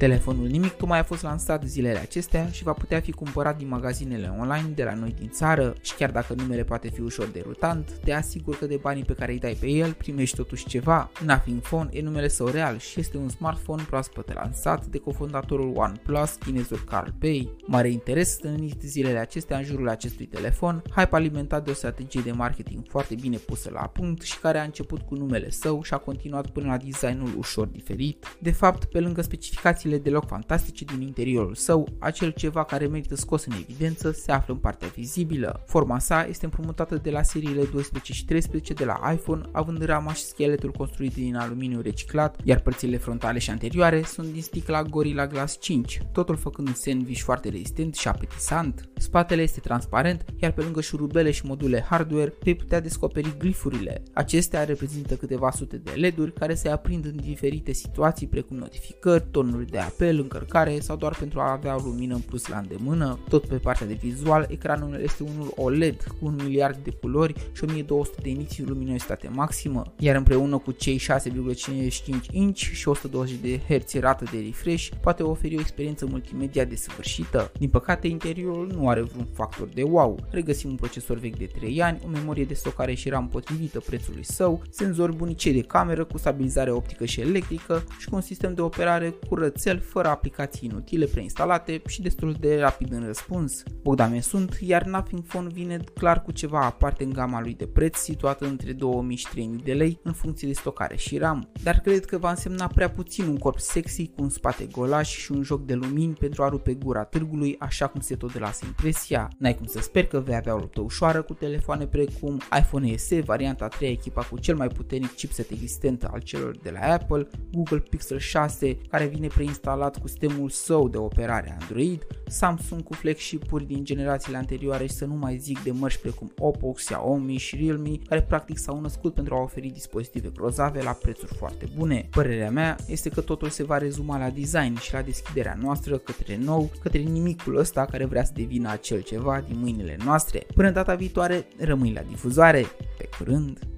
Telefonul nimic tocmai a fost lansat zilele acestea și va putea fi cumpărat din magazinele online de la noi din țară și chiar dacă numele poate fi ușor derutant, te asigur că de banii pe care îi dai pe el primești totuși ceva. Nothing Phone e numele său real și este un smartphone proaspăt lansat de cofondatorul OnePlus, chinezul Carl Pei. Mare interes stănit zilele acestea în jurul acestui telefon, hype alimentat de o strategie de marketing foarte bine pusă la punct și care a început cu numele său și a continuat până la designul ușor diferit. De fapt, pe lângă specificațiile deloc fantastice din interiorul său, acel ceva care merită scos în evidență se află în partea vizibilă. Forma sa este împrumutată de la seriile 12 și 13 de la iPhone, având rama și scheletul construit din aluminiu reciclat, iar părțile frontale și anterioare sunt din sticla Gorilla Glass 5, totul făcând un sandwich foarte rezistent și apetisant. Spatele este transparent, iar pe lângă șurubele și module hardware vei putea descoperi glifurile. Acestea reprezintă câteva sute de LED-uri care se aprind în diferite situații precum notificări, tonuri de apel, încărcare sau doar pentru a avea o lumină în plus la îndemână. Tot pe partea de vizual, ecranul este unul OLED cu un miliard de culori și 1200 de iniții luminositate maximă, iar împreună cu cei 6,55 inch și 120 de Hz rată de refresh poate oferi o experiență multimedia desăvârșită. Din păcate, interiorul nu are vreun factor de wow. Regăsim un procesor vechi de 3 ani, o memorie de stocare și RAM potrivită prețului său, senzori bunicei de cameră cu stabilizare optică și electrică și cu un sistem de operare curățel fără aplicații inutile preinstalate și destul de rapid în răspuns. Bogdame sunt, iar Nothing Phone vine clar cu ceva aparte în gama lui de preț, situată între 2000 și 3000 de lei în funcție de stocare și RAM. Dar cred că va însemna prea puțin un corp sexy cu un spate golaș și un joc de lumini pentru a rupe gura târgului, așa cum se tot lasă impresia. N-ai cum să sper că vei avea o luptă ușoară cu telefoane precum iPhone SE, varianta 3 echipa cu cel mai puternic chipset existent al celor de la Apple, Google Pixel 6 care vine preinstalat cu sistemul său de operare Android, Samsung cu flagship-uri din generațiile anterioare și să nu mai zic de mărci precum Oppo, Xiaomi și Realme care practic s-au născut pentru a oferi dispozitive grozave la prețuri foarte bune. Părerea mea este că totul se va rezuma la design și la deschiderea noastră către nou, către nimicul ăsta care vrea să devină acel ceva din mâinile noastre. Până data viitoare, rămâi la difuzoare. Pe curând!